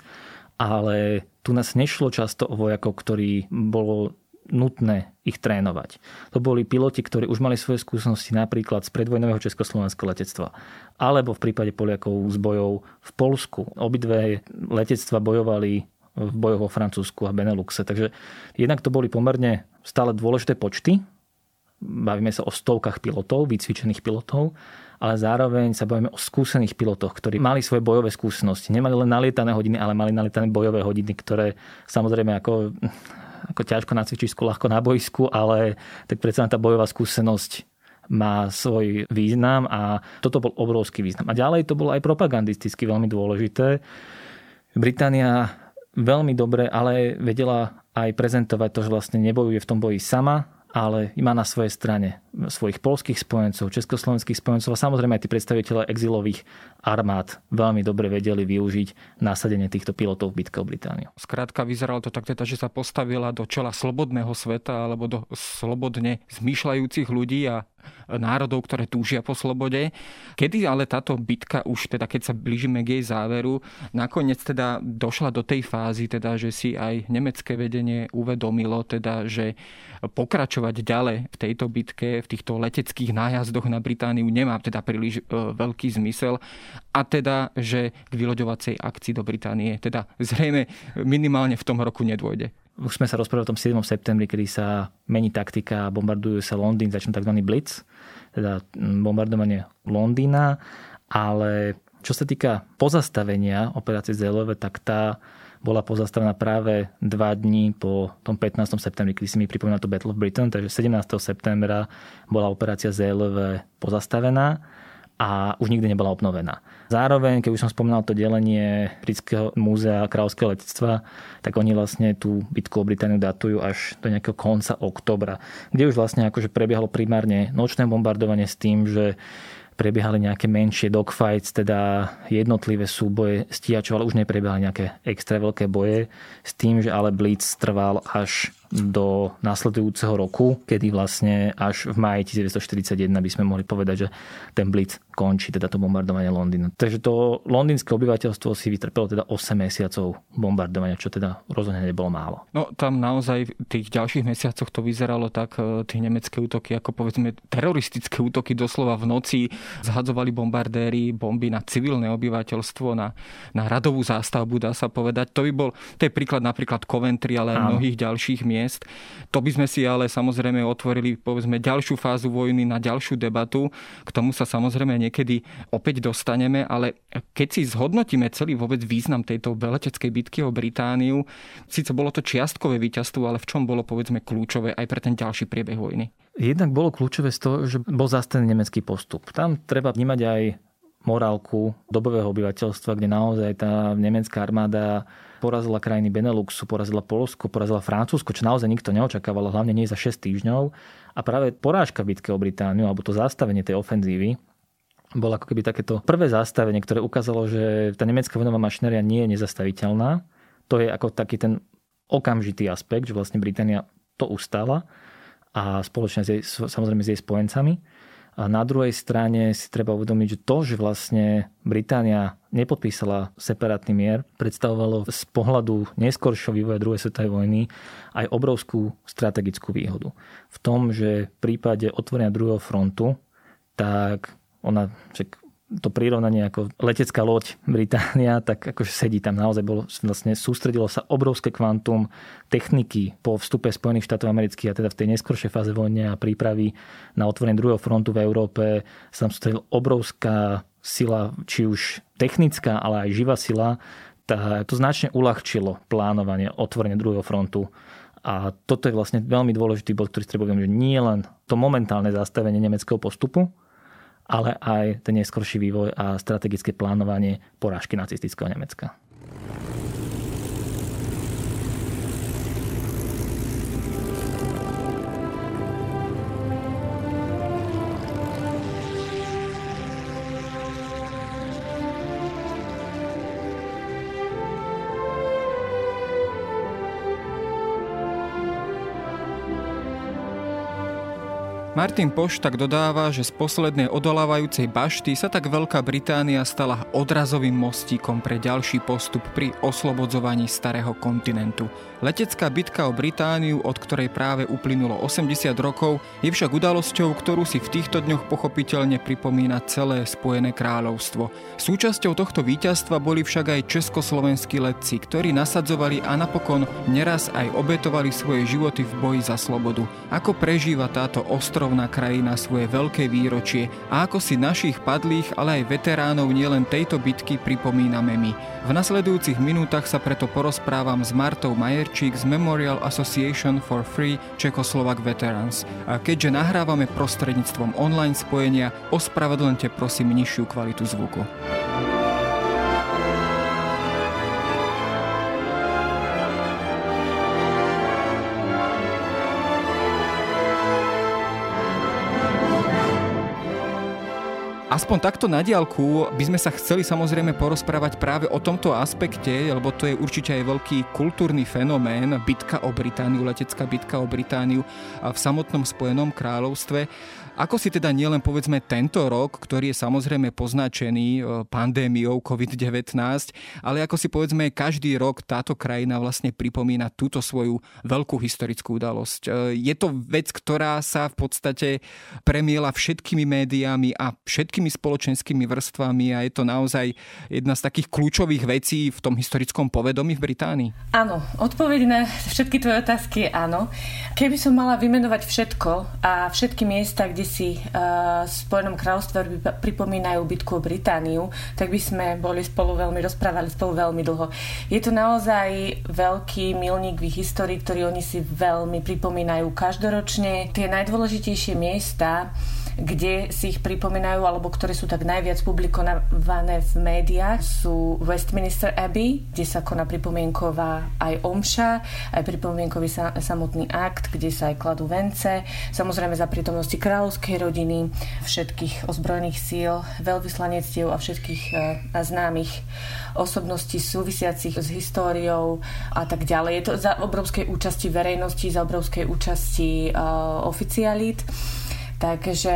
ale tu nás nešlo často o vojakov, ktorí bolo nutné ich trénovať. To boli piloti, ktorí už mali svoje skúsenosti napríklad z predvojnového československého letectva alebo v prípade Poliakov z bojov v Polsku. Obidve letectva bojovali v bojoch vo Francúzsku a Beneluxe. Takže jednak to boli pomerne stále dôležité počty. Bavíme sa o stovkách pilotov, vycvičených pilotov ale zároveň sa bavíme o skúsených pilotoch, ktorí mali svoje bojové skúsenosti. Nemali len nalietané hodiny, ale mali nalietané bojové hodiny, ktoré samozrejme ako, ako ťažko na cvičisku, ľahko na boisku, ale tak predsa tá bojová skúsenosť má svoj význam a toto bol obrovský význam. A ďalej to bolo aj propagandisticky veľmi dôležité. Británia veľmi dobre, ale vedela aj prezentovať to, že vlastne nebojuje v tom boji sama, ale má na svojej strane svojich polských spojencov, československých spojencov a samozrejme aj tí predstaviteľe exilových armád veľmi dobre vedeli využiť nasadenie týchto pilotov v bitke o Britániu. Skrátka vyzeralo to tak teda, že sa postavila do čela slobodného sveta alebo do slobodne zmýšľajúcich ľudí a národov, ktoré túžia po slobode. Kedy ale táto bitka už, teda keď sa blížime k jej záveru, nakoniec teda došla do tej fázy, teda, že si aj nemecké vedenie uvedomilo, teda, že pokračovať ďalej v tejto bitke, v týchto leteckých nájazdoch na Britániu nemá teda príliš e, veľký zmysel a teda, že k vyloďovacej akcii do Británie teda zrejme minimálne v tom roku nedôjde. Už sme sa rozprávali o tom 7. septembri, kedy sa mení taktika, bombardujú sa Londýn, začne tzv. blitz, teda bombardovanie Londýna, ale čo sa týka pozastavenia operácie ZLV, tak tá bola pozastavená práve dva dní po tom 15. septembri, kedy si mi pripomína to Battle of Britain, takže 17. septembra bola operácia ZLV pozastavená a už nikdy nebola obnovená. Zároveň, keď už som spomínal to delenie Britského múzea kráľovského letectva, tak oni vlastne tú bitku o Britániu datujú až do nejakého konca oktobra, kde už vlastne akože prebiehalo primárne nočné bombardovanie s tým, že prebiehali nejaké menšie dogfights, teda jednotlivé súboje stíhačov, ale už neprebiehali nejaké extra veľké boje s tým, že ale Blitz trval až do nasledujúceho roku, kedy vlastne až v maji 1941 by sme mohli povedať, že ten Blitz končí, teda to bombardovanie Londýna. Takže to londýnske obyvateľstvo si vytrpelo teda 8 mesiacov bombardovania, čo teda rozhodne nebolo málo. No tam naozaj v tých ďalších mesiacoch to vyzeralo tak, e, tie nemecké útoky, ako povedzme teroristické útoky doslova v noci, zhadzovali bombardéry, bomby na civilné obyvateľstvo, na, na radovú zástavbu, dá sa povedať. To by bol, to je príklad napríklad Coventry, ale aj mnohých ďalších miest miest. To by sme si ale samozrejme otvorili povedzme ďalšiu fázu vojny na ďalšiu debatu. K tomu sa samozrejme niekedy opäť dostaneme, ale keď si zhodnotíme celý vôbec význam tejto veleteckej bitky o Britániu, síce bolo to čiastkové víťazstvo, ale v čom bolo povedzme kľúčové aj pre ten ďalší priebeh vojny? Jednak bolo kľúčové z toho, že bol zastavený nemecký postup. Tam treba vnímať aj morálku dobového obyvateľstva, kde naozaj tá nemecká armáda porazila krajiny Beneluxu, porazila Polsko, porazila Francúzsko, čo naozaj nikto neočakával, hlavne nie za 6 týždňov. A práve porážka v o Britániu, alebo to zastavenie tej ofenzívy, bolo ako keby takéto prvé zastavenie, ktoré ukázalo, že tá nemecká vojnová mašinéria nie je nezastaviteľná. To je ako taký ten okamžitý aspekt, že vlastne Británia to ustála a spoločne s jej, samozrejme s jej spojencami. A na druhej strane si treba uvedomiť, že to, že vlastne Británia nepodpísala separátny mier, predstavovalo z pohľadu neskoršieho vývoja druhej svetovej vojny aj obrovskú strategickú výhodu. V tom, že v prípade otvorenia druhého frontu, tak ona, však to prirovnanie ako letecká loď Británia, tak akože sedí tam naozaj bolo, vlastne sústredilo sa obrovské kvantum techniky po vstupe Spojených štátov amerických a teda v tej neskoršej fáze vojne a prípravy na otvorenie druhého frontu v Európe sa tam sústredila obrovská sila, či už technická, ale aj živá sila. Tá, to značne uľahčilo plánovanie otvorenia druhého frontu a toto je vlastne veľmi dôležitý bod, ktorý treba že nie len to momentálne zastavenie nemeckého postupu, ale aj ten neskorší vývoj a strategické plánovanie porážky nacistického Nemecka. Martin Poš tak dodáva, že z poslednej odolávajúcej bašty sa tak Veľká Británia stala odrazovým mostíkom pre ďalší postup pri oslobodzovaní starého kontinentu. Letecká bitka o Britániu, od ktorej práve uplynulo 80 rokov, je však udalosťou, ktorú si v týchto dňoch pochopiteľne pripomína celé Spojené kráľovstvo. Súčasťou tohto víťazstva boli však aj československí letci, ktorí nasadzovali a napokon neraz aj obetovali svoje životy v boji za slobodu. Ako prežíva táto ostro ostrovná krajina svoje veľké výročie a ako si našich padlých, ale aj veteránov nielen tejto bitky pripomíname my. V nasledujúcich minútach sa preto porozprávam s Martou Majerčík z Memorial Association for Free Czechoslovak Veterans. A keďže nahrávame prostredníctvom online spojenia, ospravedlňte prosím nižšiu kvalitu zvuku. Aspoň takto na diálku by sme sa chceli samozrejme porozprávať práve o tomto aspekte, lebo to je určite aj veľký kultúrny fenomén, bitka o Britániu, letecká bitka o Britániu v samotnom Spojenom kráľovstve. Ako si teda nielen povedzme tento rok, ktorý je samozrejme poznačený e, pandémiou COVID-19, ale ako si povedzme každý rok táto krajina vlastne pripomína túto svoju veľkú historickú udalosť. E, je to vec, ktorá sa v podstate premiela všetkými médiami a všetkými spoločenskými vrstvami a je to naozaj jedna z takých kľúčových vecí v tom historickom povedomí v Británii? Áno, odpoveď na všetky tvoje otázky je áno. Keby som mala vymenovať všetko a všetky miesta, kde si uh, v Spojenom kráľovstve pripomínajú bitku o Britániu, tak by sme boli spolu veľmi, rozprávali spolu veľmi dlho. Je to naozaj veľký milník v ich histórii, ktorý oni si veľmi pripomínajú každoročne. Tie najdôležitejšie miesta kde si ich pripomínajú, alebo ktoré sú tak najviac publikované v médiách, sú Westminster Abbey, kde sa koná pripomienková aj omša, aj pripomienkový sa, samotný akt, kde sa aj kladú vence, samozrejme za prítomnosti kráľovskej rodiny, všetkých ozbrojených síl, veľvyslanectiev a všetkých uh, známych osobností súvisiacich s históriou a tak ďalej. Je to za obrovskej účasti verejnosti, za obrovskej účasti uh, oficialít. Takže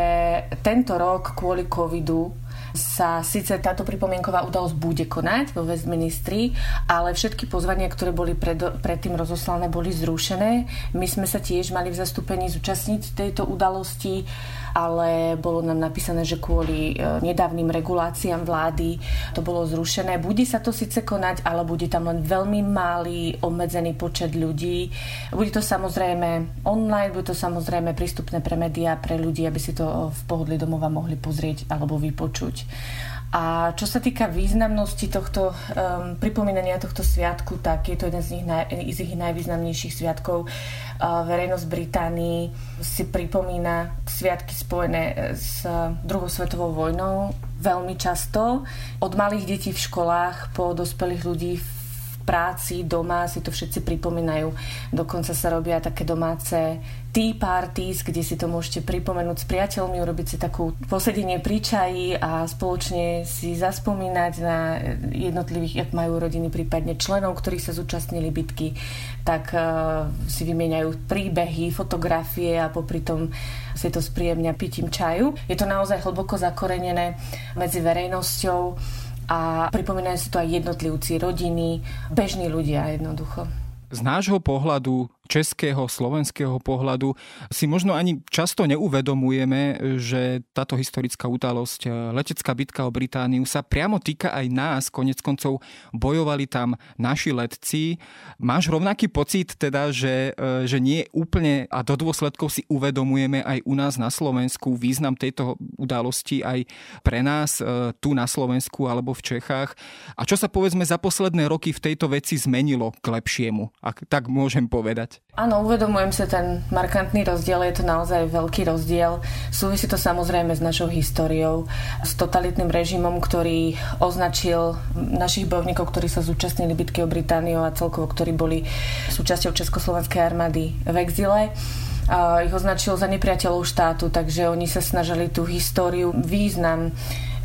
tento rok kvôli covidu sa síce táto pripomienková udalosť bude konať vo Westministri, ale všetky pozvania, ktoré boli pred, predtým rozoslané, boli zrušené. My sme sa tiež mali v zastúpení zúčastniť tejto udalosti ale bolo nám napísané, že kvôli e, nedávnym reguláciám vlády to bolo zrušené. Bude sa to síce konať, ale bude tam len veľmi malý, obmedzený počet ľudí. Bude to samozrejme online, bude to samozrejme prístupné pre médiá, pre ľudí, aby si to v pohodli domova mohli pozrieť alebo vypočuť. A čo sa týka významnosti tohto um, pripomínania tohto sviatku, tak je to jeden z, nich naj, z ich najvýznamnejších sviatkov. Uh, verejnosť Británii si pripomína sviatky spojené s druhou svetovou vojnou veľmi často. Od malých detí v školách po dospelých ľudí v práci, doma si to všetci pripomínajú. Dokonca sa robia také domáce tea parties, kde si to môžete pripomenúť s priateľmi, urobiť si takú posedenie pri čaji a spoločne si zaspomínať na jednotlivých, ak majú rodiny, prípadne členov, ktorí sa zúčastnili bitky, tak uh, si vymieňajú príbehy, fotografie a popri tom si to spríjemňa pitím čaju. Je to naozaj hlboko zakorenené medzi verejnosťou a pripomínajú si to aj jednotlivci, rodiny, bežní ľudia jednoducho. Z nášho pohľadu českého, slovenského pohľadu si možno ani často neuvedomujeme, že táto historická udalosť, e, letecká bitka o Britániu sa priamo týka aj nás. Konec koncov bojovali tam naši letci. Máš rovnaký pocit teda, že, e, že nie úplne a do dôsledkov si uvedomujeme aj u nás na Slovensku význam tejto udalosti aj pre nás e, tu na Slovensku alebo v Čechách. A čo sa povedzme za posledné roky v tejto veci zmenilo k lepšiemu, ak tak môžem povedať? Áno, uvedomujem sa ten markantný rozdiel, je to naozaj veľký rozdiel. Súvisí to samozrejme s našou históriou, s totalitným režimom, ktorý označil našich bojovníkov, ktorí sa zúčastnili bitky o Britániu a celkovo, ktorí boli súčasťou Československej armády v exile a ich označil za nepriateľov štátu, takže oni sa snažili tú históriu, význam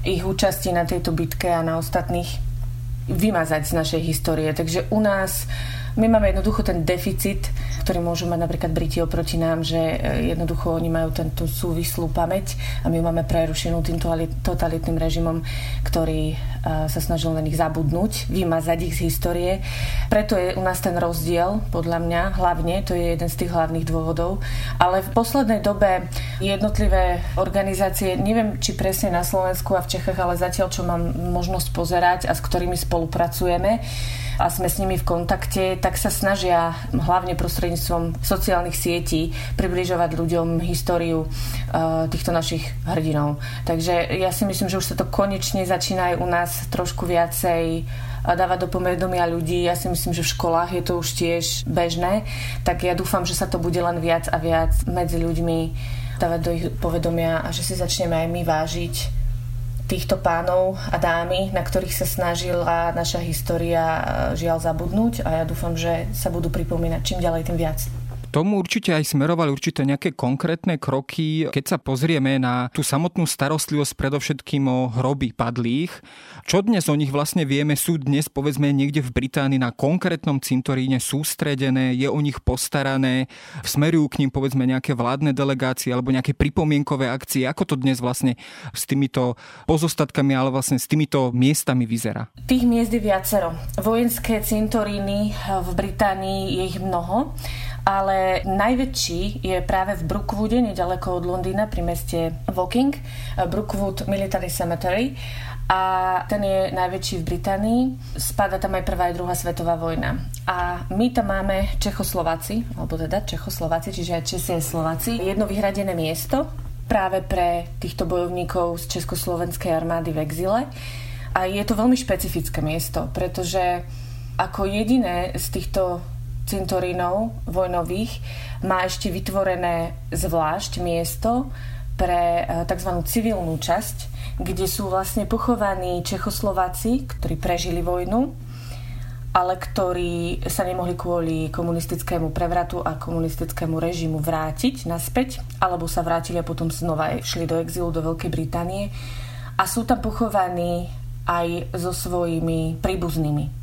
ich účasti na tejto bitke a na ostatných vymazať z našej histórie. Takže u nás my máme jednoducho ten deficit, ktorý môžu mať napríklad Briti oproti nám, že e, jednoducho oni majú tento súvislú pamäť a my máme prerušenú tým totalitným režimom, ktorý e, sa snažil na nich zabudnúť, vymazať ich z histórie. Preto je u nás ten rozdiel, podľa mňa, hlavne, to je jeden z tých hlavných dôvodov. Ale v poslednej dobe jednotlivé organizácie, neviem, či presne na Slovensku a v Čechách, ale zatiaľ, čo mám možnosť pozerať a s ktorými spolupracujeme, a sme s nimi v kontakte, tak sa snažia hlavne prostredníctvom sociálnych sietí približovať ľuďom históriu uh, týchto našich hrdinov. Takže ja si myslím, že už sa to konečne začína aj u nás trošku viacej dávať do povedomia ľudí. Ja si myslím, že v školách je to už tiež bežné, tak ja dúfam, že sa to bude len viac a viac medzi ľuďmi dávať do ich povedomia a že si začneme aj my vážiť týchto pánov a dámy, na ktorých sa snažila naša história e, žiaľ zabudnúť a ja dúfam, že sa budú pripomínať čím ďalej, tým viac. Tomu určite aj smerovali určité nejaké konkrétne kroky. Keď sa pozrieme na tú samotnú starostlivosť predovšetkým o hroby padlých, čo dnes o nich vlastne vieme, sú dnes povedzme niekde v Británii na konkrétnom cintoríne sústredené, je o nich postarané, smerujú k ním povedzme nejaké vládne delegácie alebo nejaké pripomienkové akcie. Ako to dnes vlastne s týmito pozostatkami, ale vlastne s týmito miestami vyzerá? Tých miest je viacero. Vojenské cintoríny v Británii je ich mnoho ale najväčší je práve v Brookwoode, nedaleko od Londýna, pri meste Woking, Brookwood Military Cemetery a ten je najväčší v Británii. Spada tam aj prvá aj druhá svetová vojna. A my tam máme Čechoslováci, alebo teda Čechoslováci, čiže aj Česi aj Slováci, jedno vyhradené miesto práve pre týchto bojovníkov z Československej armády v exile. A je to veľmi špecifické miesto, pretože ako jediné z týchto cintorínov vojnových má ešte vytvorené zvlášť miesto pre e, tzv. civilnú časť, kde sú vlastne pochovaní Čechoslováci, ktorí prežili vojnu, ale ktorí sa nemohli kvôli komunistickému prevratu a komunistickému režimu vrátiť naspäť, alebo sa vrátili a potom znova šli do exilu do Veľkej Británie. A sú tam pochovaní aj so svojimi príbuznými.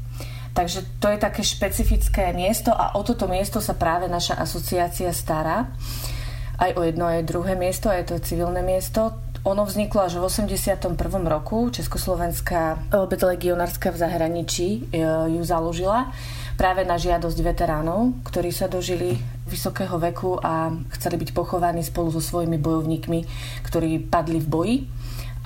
Takže to je také špecifické miesto a o toto miesto sa práve naša asociácia stará. Aj o jedno, aj druhé miesto, aj to civilné miesto. Ono vzniklo až v 81. roku. Československá obec legionárska v zahraničí e, ju založila práve na žiadosť veteránov, ktorí sa dožili vysokého veku a chceli byť pochovaní spolu so svojimi bojovníkmi, ktorí padli v boji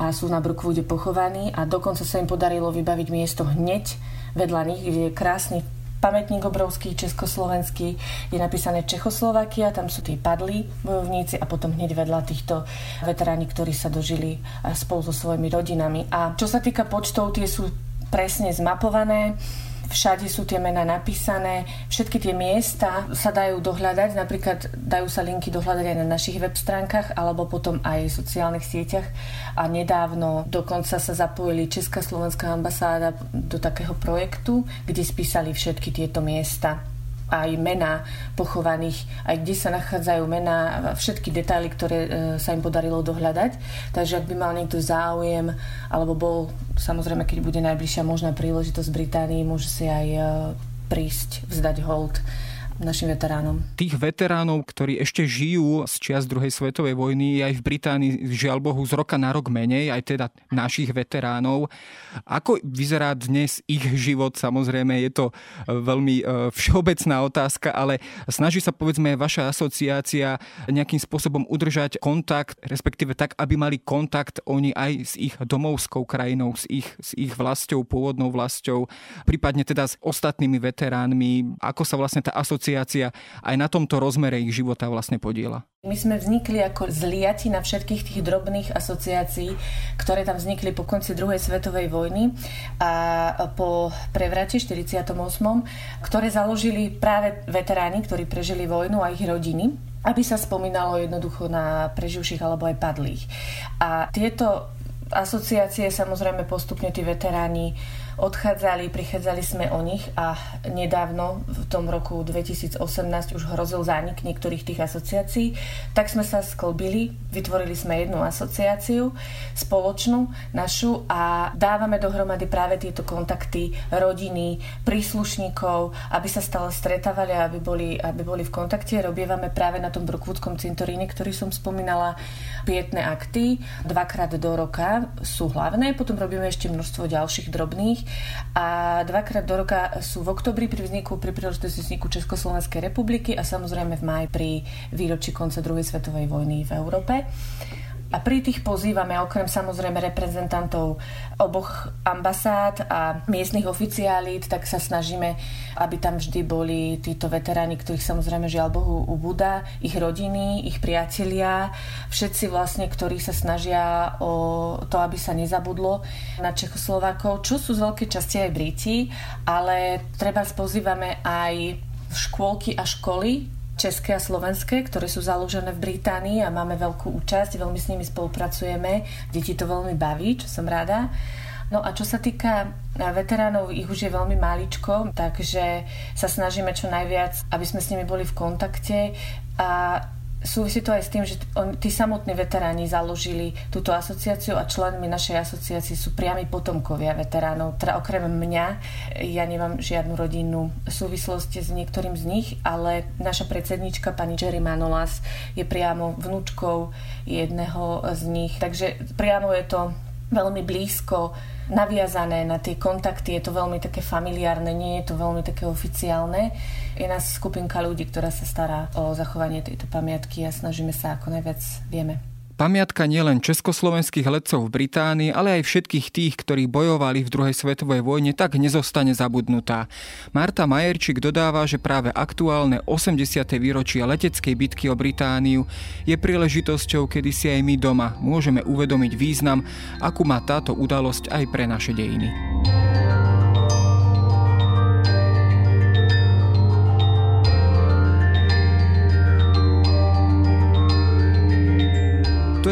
a sú na Brookwoode pochovaní a dokonca sa im podarilo vybaviť miesto hneď vedľa nich, kde je krásny pamätník obrovský československý, je napísané Čechoslovakia, tam sú tí padlí bojovníci a potom hneď vedľa týchto veteráni, ktorí sa dožili spolu so svojimi rodinami. A čo sa týka počtov, tie sú presne zmapované všade sú tie mená napísané, všetky tie miesta sa dajú dohľadať, napríklad dajú sa linky dohľadať aj na našich web stránkach alebo potom aj v sociálnych sieťach. A nedávno dokonca sa zapojili Česká slovenská ambasáda do takého projektu, kde spísali všetky tieto miesta aj mená pochovaných, aj kde sa nachádzajú mená, všetky detaily, ktoré e, sa im podarilo dohľadať. Takže ak by mal niekto záujem, alebo bol, samozrejme, keď bude najbližšia možná príležitosť v Británii, môže si aj e, prísť, vzdať hold našim veteránom. Tých veteránov, ktorí ešte žijú z čias druhej svetovej vojny, aj v Británii, žiaľ Bohu, z roka na rok menej, aj teda našich veteránov. Ako vyzerá dnes ich život? Samozrejme, je to e, veľmi e, všeobecná otázka, ale snaží sa povedzme vaša asociácia nejakým spôsobom udržať kontakt, respektíve tak, aby mali kontakt oni aj s ich domovskou krajinou, s ich, s ich vlastou, pôvodnou vlastou, prípadne teda s ostatnými veteránmi. Ako sa vlastne tá asociácia asociácia aj na tomto rozmere ich života vlastne podiela? My sme vznikli ako zliati na všetkých tých drobných asociácií, ktoré tam vznikli po konci druhej svetovej vojny a po prevrate 48., ktoré založili práve veteráni, ktorí prežili vojnu a ich rodiny aby sa spomínalo jednoducho na preživších alebo aj padlých. A tieto asociácie samozrejme postupne tí veteráni odchádzali, prichádzali sme o nich a nedávno v tom roku 2018 už hrozil zánik niektorých tých asociácií, tak sme sa sklbili, vytvorili sme jednu asociáciu spoločnú našu a dávame dohromady práve tieto kontakty rodiny, príslušníkov, aby sa stále stretávali a aby boli, aby boli v kontakte. Robievame práve na tom Brookwoodskom cintoríne, ktorý som spomínala, pietné akty, dvakrát do roka sú hlavné, potom robíme ešte množstvo ďalších drobných a dvakrát do roka sú v oktobri pri vzniku, pri príležitosti vzniku Československej republiky a samozrejme v máji pri výročí konca druhej svetovej vojny v Európe. A pri tých pozývame okrem samozrejme reprezentantov oboch ambasád a miestnych oficiálít, tak sa snažíme, aby tam vždy boli títo veteráni, ktorých samozrejme žiaľ Bohu ubúda, ich rodiny, ich priatelia, všetci vlastne, ktorí sa snažia o to, aby sa nezabudlo na Čechoslovákov, čo sú z veľkej časti aj Briti, ale treba pozývame aj škôlky a školy, české a slovenské, ktoré sú založené v Británii a máme veľkú účasť, veľmi s nimi spolupracujeme. Deti to veľmi baví, čo som rada. No a čo sa týka veteránov, ich už je veľmi maličko, takže sa snažíme čo najviac, aby sme s nimi boli v kontakte a súvisí to aj s tým, že tí samotní veteráni založili túto asociáciu a členmi našej asociácie sú priami potomkovia veteránov. Teda okrem mňa, ja nemám žiadnu rodinnú súvislosť s niektorým z nich, ale naša predsednička pani Jerry Manolas je priamo vnúčkou jedného z nich. Takže priamo je to veľmi blízko naviazané na tie kontakty, je to veľmi také familiárne, nie je to veľmi také oficiálne. Je nás skupinka ľudí, ktorá sa stará o zachovanie tejto pamiatky a snažíme sa ako najviac vieme. Pamiatka nielen československých letcov v Británii, ale aj všetkých tých, ktorí bojovali v druhej svetovej vojne, tak nezostane zabudnutá. Marta Majerčík dodáva, že práve aktuálne 80. výročie leteckej bitky o Britániu je príležitosťou, kedy si aj my doma môžeme uvedomiť význam, akú má táto udalosť aj pre naše dejiny.